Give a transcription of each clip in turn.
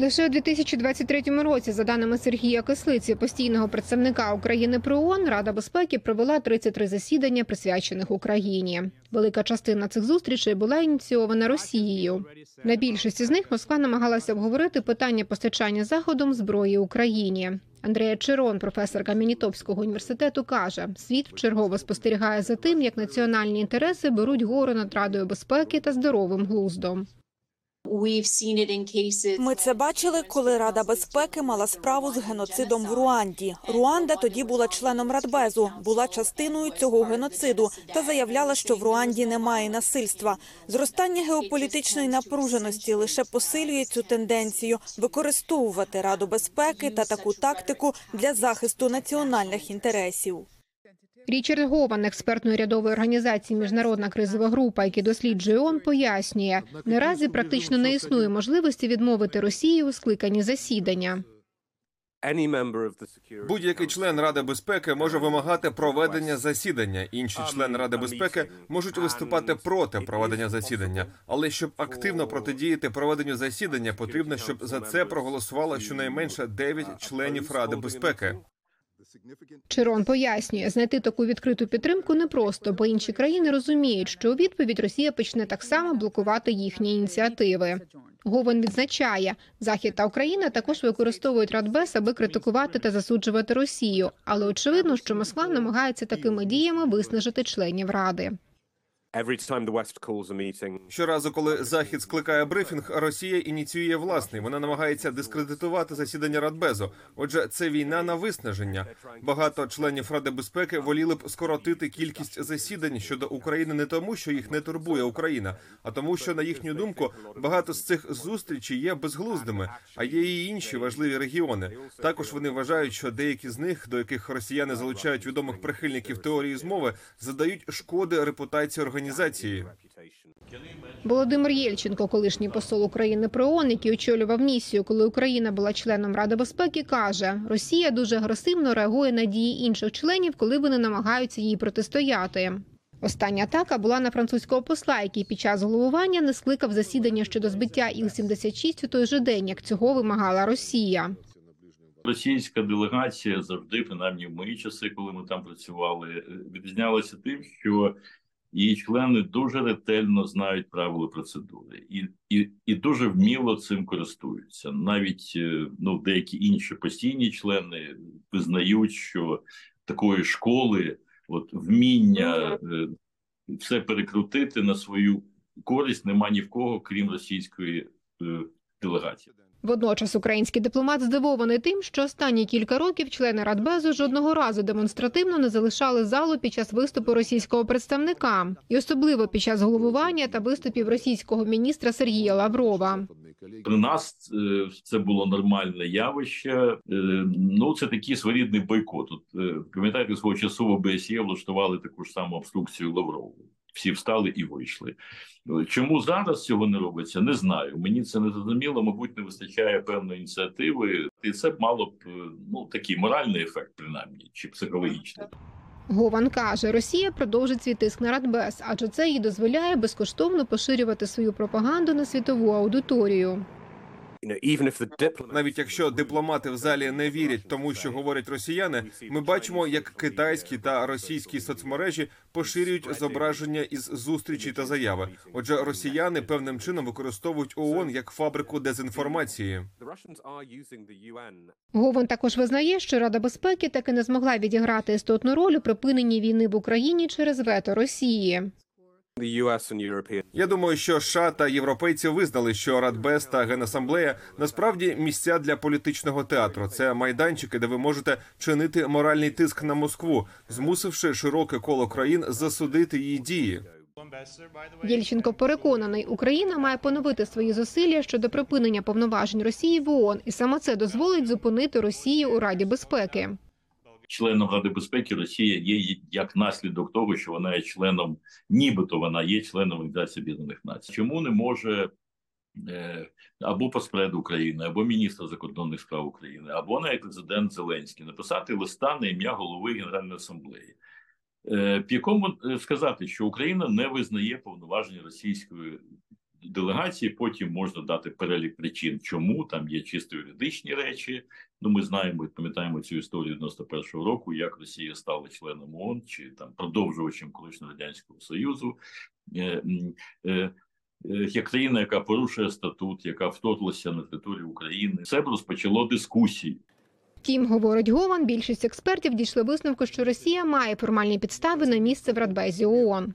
Лише у 2023 році, за даними Сергія Кислиці, постійного представника України при ООН, Рада безпеки провела 33 засідання, присвячених Україні. Велика частина цих зустрічей була ініційована Росією. На більшості з них Москва намагалася обговорити питання постачання заходом зброї Україні. Андрея Чирон, професорка Мінітопського університету, каже: світ вчергово спостерігає за тим, як національні інтереси беруть гору над Радою безпеки та здоровим глуздом. Ми це бачили, коли Рада безпеки мала справу з геноцидом в Руанді. Руанда тоді була членом Радбезу, була частиною цього геноциду та заявляла, що в Руанді немає насильства. Зростання геополітичної напруженості лише посилює цю тенденцію використовувати Раду безпеки та таку тактику для захисту національних інтересів. Річард Гован, експертної рядової організації Міжнародна кризова група, який досліджує ООН, пояснює, наразі практично не існує можливості відмовити Росії у скликанні засідання. Будь-який член Ради безпеки може вимагати проведення засідання. Інші члени Ради безпеки можуть виступати проти проведення засідання. Але щоб активно протидіяти проведенню засідання, потрібно, щоб за це проголосувало щонайменше 9 членів Ради безпеки. Чирон пояснює, знайти таку відкриту підтримку непросто, бо інші країни розуміють, що у відповідь Росія почне так само блокувати їхні ініціативи. Говен відзначає, Захід та Україна також використовують Радбес, аби критикувати та засуджувати Росію. Але очевидно, що Москва намагається такими діями виснажити членів ради. Щоразу, коли захід скликає брифінг, Росія ініціює власний. Вона намагається дискредитувати засідання Радбезу. Отже, це війна на виснаження. Багато членів Ради безпеки воліли б скоротити кількість засідань щодо України не тому, що їх не турбує Україна, а тому, що на їхню думку багато з цих зустрічей є безглуздими, а є і інші важливі регіони. Також вони вважають, що деякі з них, до яких росіяни залучають відомих прихильників теорії змови, задають шкоди репутації організації. Володимир Єльченко, колишній посол України при ООН, який очолював місію, коли Україна була членом Ради безпеки, каже: Росія дуже агресивно реагує на дії інших членів, коли вони намагаються їй протистояти. Остання атака була на французького посла, який під час головування не скликав засідання щодо збиття Іл-76 у той же день, як цього вимагала Росія. Російська делегація завжди, принаймні в мої часи, коли ми там працювали, відрізнялася тим, що її члени дуже ретельно знають правила процедури і і, і дуже вміло цим користуються. Навіть ну деякі інші постійні члени визнають, що такої школи, от вміння все перекрутити на свою користь, нема ні в кого, крім російської делегації. Водночас український дипломат здивований тим, що останні кілька років члени Радбезу жодного разу демонстративно не залишали залу під час виступу російського представника, і особливо під час головування та виступів російського міністра Сергія Лаврова. При нас це було нормальне явище. Ну це такий своєрідний бойкот. Тут пам'ятаєте, свого часу в ОБСЄ влаштували таку ж саму обструкцію Лаврову. Всі встали і вийшли. Чому зараз цього не робиться? Не знаю. Мені це не зрозуміло. Мабуть, не вистачає певної ініціативи, і це мало б ну такий моральний ефект, принаймні, чи психологічний. Гован каже, Росія продовжить свій тиск на Радбез, адже це їй дозволяє безкоштовно поширювати свою пропаганду на світову аудиторію. Навіть якщо дипломати в залі не вірять тому, що говорять росіяни, ми бачимо, як китайські та російські соцмережі поширюють зображення із зустрічі та заяви. Отже, росіяни певним чином використовують ООН як фабрику дезінформації. Гован також визнає, що Рада безпеки таки не змогла відіграти істотну роль у припиненні війни в Україні через вето Росії. Я думаю, що США та європейці визнали, що Радбез та Генасамблея насправді місця для політичного театру. Це майданчики, де ви можете чинити моральний тиск на Москву, змусивши широке коло країн засудити її дії. Єльченко переконаний, Україна має поновити свої зусилля щодо припинення повноважень Росії в ООН, і саме це дозволить зупинити Росію у Раді безпеки. Членом Ради безпеки Росія є як наслідок того, що вона є членом, нібито вона є членом Організації Об'єднаних Націй. Чому не може е, або посперед України, або міністр закордонних справ України, або навіть президент Зеленський написати листа на ім'я голови Генеральної асамблеї, е, в якому сказати, що Україна не визнає повноваження Російської делегації. Потім можна дати перелік причин, чому там є чисто юридичні речі. Ну, ми знаємо і пам'ятаємо цю історію 91-го року, як Росія стала членом ООН чи там продовжувачем колишнього радянського союзу. Е, е, е, Як країна, яка порушує статут, яка вторглася на територію України, це розпочало дискусії. Втім, говорить Гован, більшість експертів дійшли висновку, що Росія має формальні підстави на місце в Радбезі ООН.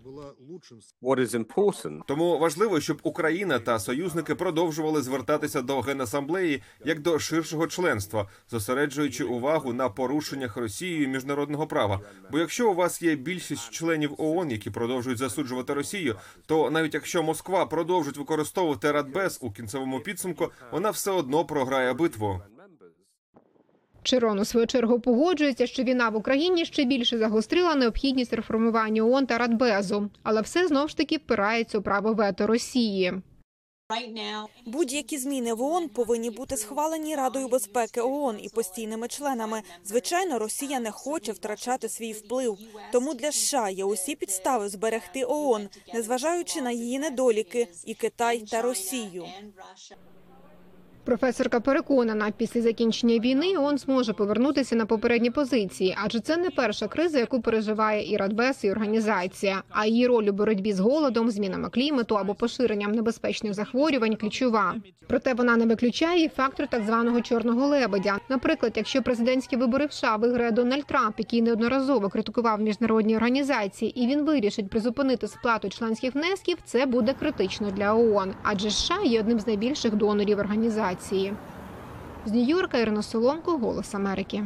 Тому важливо, щоб Україна та союзники продовжували звертатися до генасамблеї як до ширшого членства, зосереджуючи увагу на порушеннях Росією міжнародного права. Бо якщо у вас є більшість членів ООН, які продовжують засуджувати Росію, то навіть якщо Москва продовжить використовувати Радбез у кінцевому підсумку, вона все одно програє битву. Чирон у свою чергу погоджується, що війна в Україні ще більше загострила необхідність реформування ООН та Радбезу, але все знов ж таки впирається у право вето Росії. Будь-які зміни в ООН повинні бути схвалені Радою безпеки ООН і постійними членами. Звичайно, Росія не хоче втрачати свій вплив. Тому для США є усі підстави зберегти ООН, незважаючи на її недоліки, і Китай та Росію. Професорка переконана, після закінчення війни ООН зможе повернутися на попередні позиції, адже це не перша криза, яку переживає і Радбез, і організація. А її роль у боротьбі з голодом, змінами клімату або поширенням небезпечних захворювань ключова. Проте вона не виключає фактор так званого чорного лебедя. Наприклад, якщо президентські вибори в США виграє Дональд Трамп, який неодноразово критикував міжнародні організації, і він вирішить призупинити сплату членських внесків, це буде критично для ООН, адже США є одним з найбільших донорів організації. З Нью-Йорка Ірина Соломко, Голос Америки.